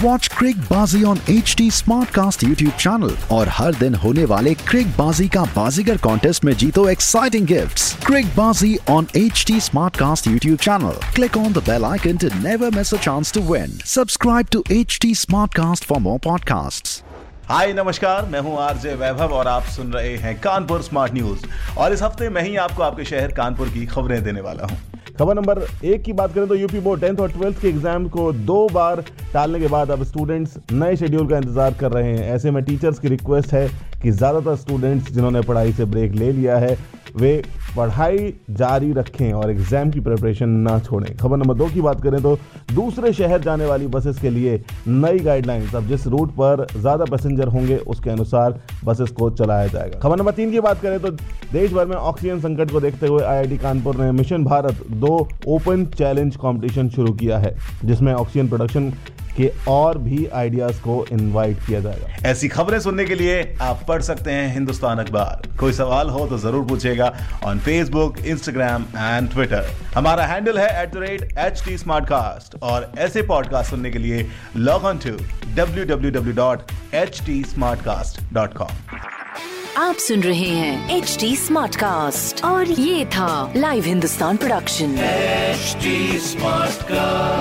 Watch क्रिक बाजी on H T smart cast YouTube channel और हर दिन होने वाले क्रिक बाजी का बाजीगर कॉन्टेस्ट में जीतो एक्साइटिंग गिफ्ट क्रिक बाजी on H T smart cast YouTube channel click on the bell icon to never miss a chance to win subscribe to H T smart cast for more podcast hi, नमस्कार। मैं हूँ RJ वैभव और आप सुन रहे हैं Kanpur smart news और इस हफ़्ते मैं ही आपको आपके शहर कानपुर की खबरें देने वाला हूँ। खबर नंबर एक की बात करें तो यूपी बोर्ड टेंथ और ट्वेल्थ के एग्ज़ाम को दो बार टालने के बाद अब स्टूडेंट्स नए शेड्यूल का इंतज़ार कर रहे हैं। ऐसे में टीचर्स की रिक्वेस्ट है कि ज़्यादातर स्टूडेंट्स जिन्होंने पढ़ाई से ब्रेक ले लिया है वे पढ़ाई जारी रखें और एग्ज़ाम की प्रिपरेशन ना छोड़ें। खबर नंबर दो की बात करें तो दूसरे शहर जाने वाली बसेस के लिए नई गाइडलाइंस अब जिस रूट पर ज़्यादा पैसेंजर होंगे, उसके अनुसार बसेस को चलाया जाएगा। खबर नंबर तीन की बात करें तो देश भर में ऑक्सीजन संकट को देखते हुए आईआईटी कानपुर ने मिशन भारत दो ओपन चैलेंज कॉम्पिटिशन शुरू किया है, जिसमें ऑक्सीजन प्रोडक्शन के और भी आइडियाज़ को इनवाइट किया जाएगा। ऐसी खबरें सुनने के लिए आप पढ़ सकते हैं हिंदुस्तान अखबार। कोई सवाल हो तो ज़रूर पूछेगा on Facebook Instagram and Twitter हमारा हैंडल है at the rate H T और ऐसे पॉडकास्ट सुनने के लिए log on to W W W dot H T smart cast dot com आप सुन रहे हैं एच टी स्मार्ट कास्ट और ये था live Hindustan production smart Smartcast.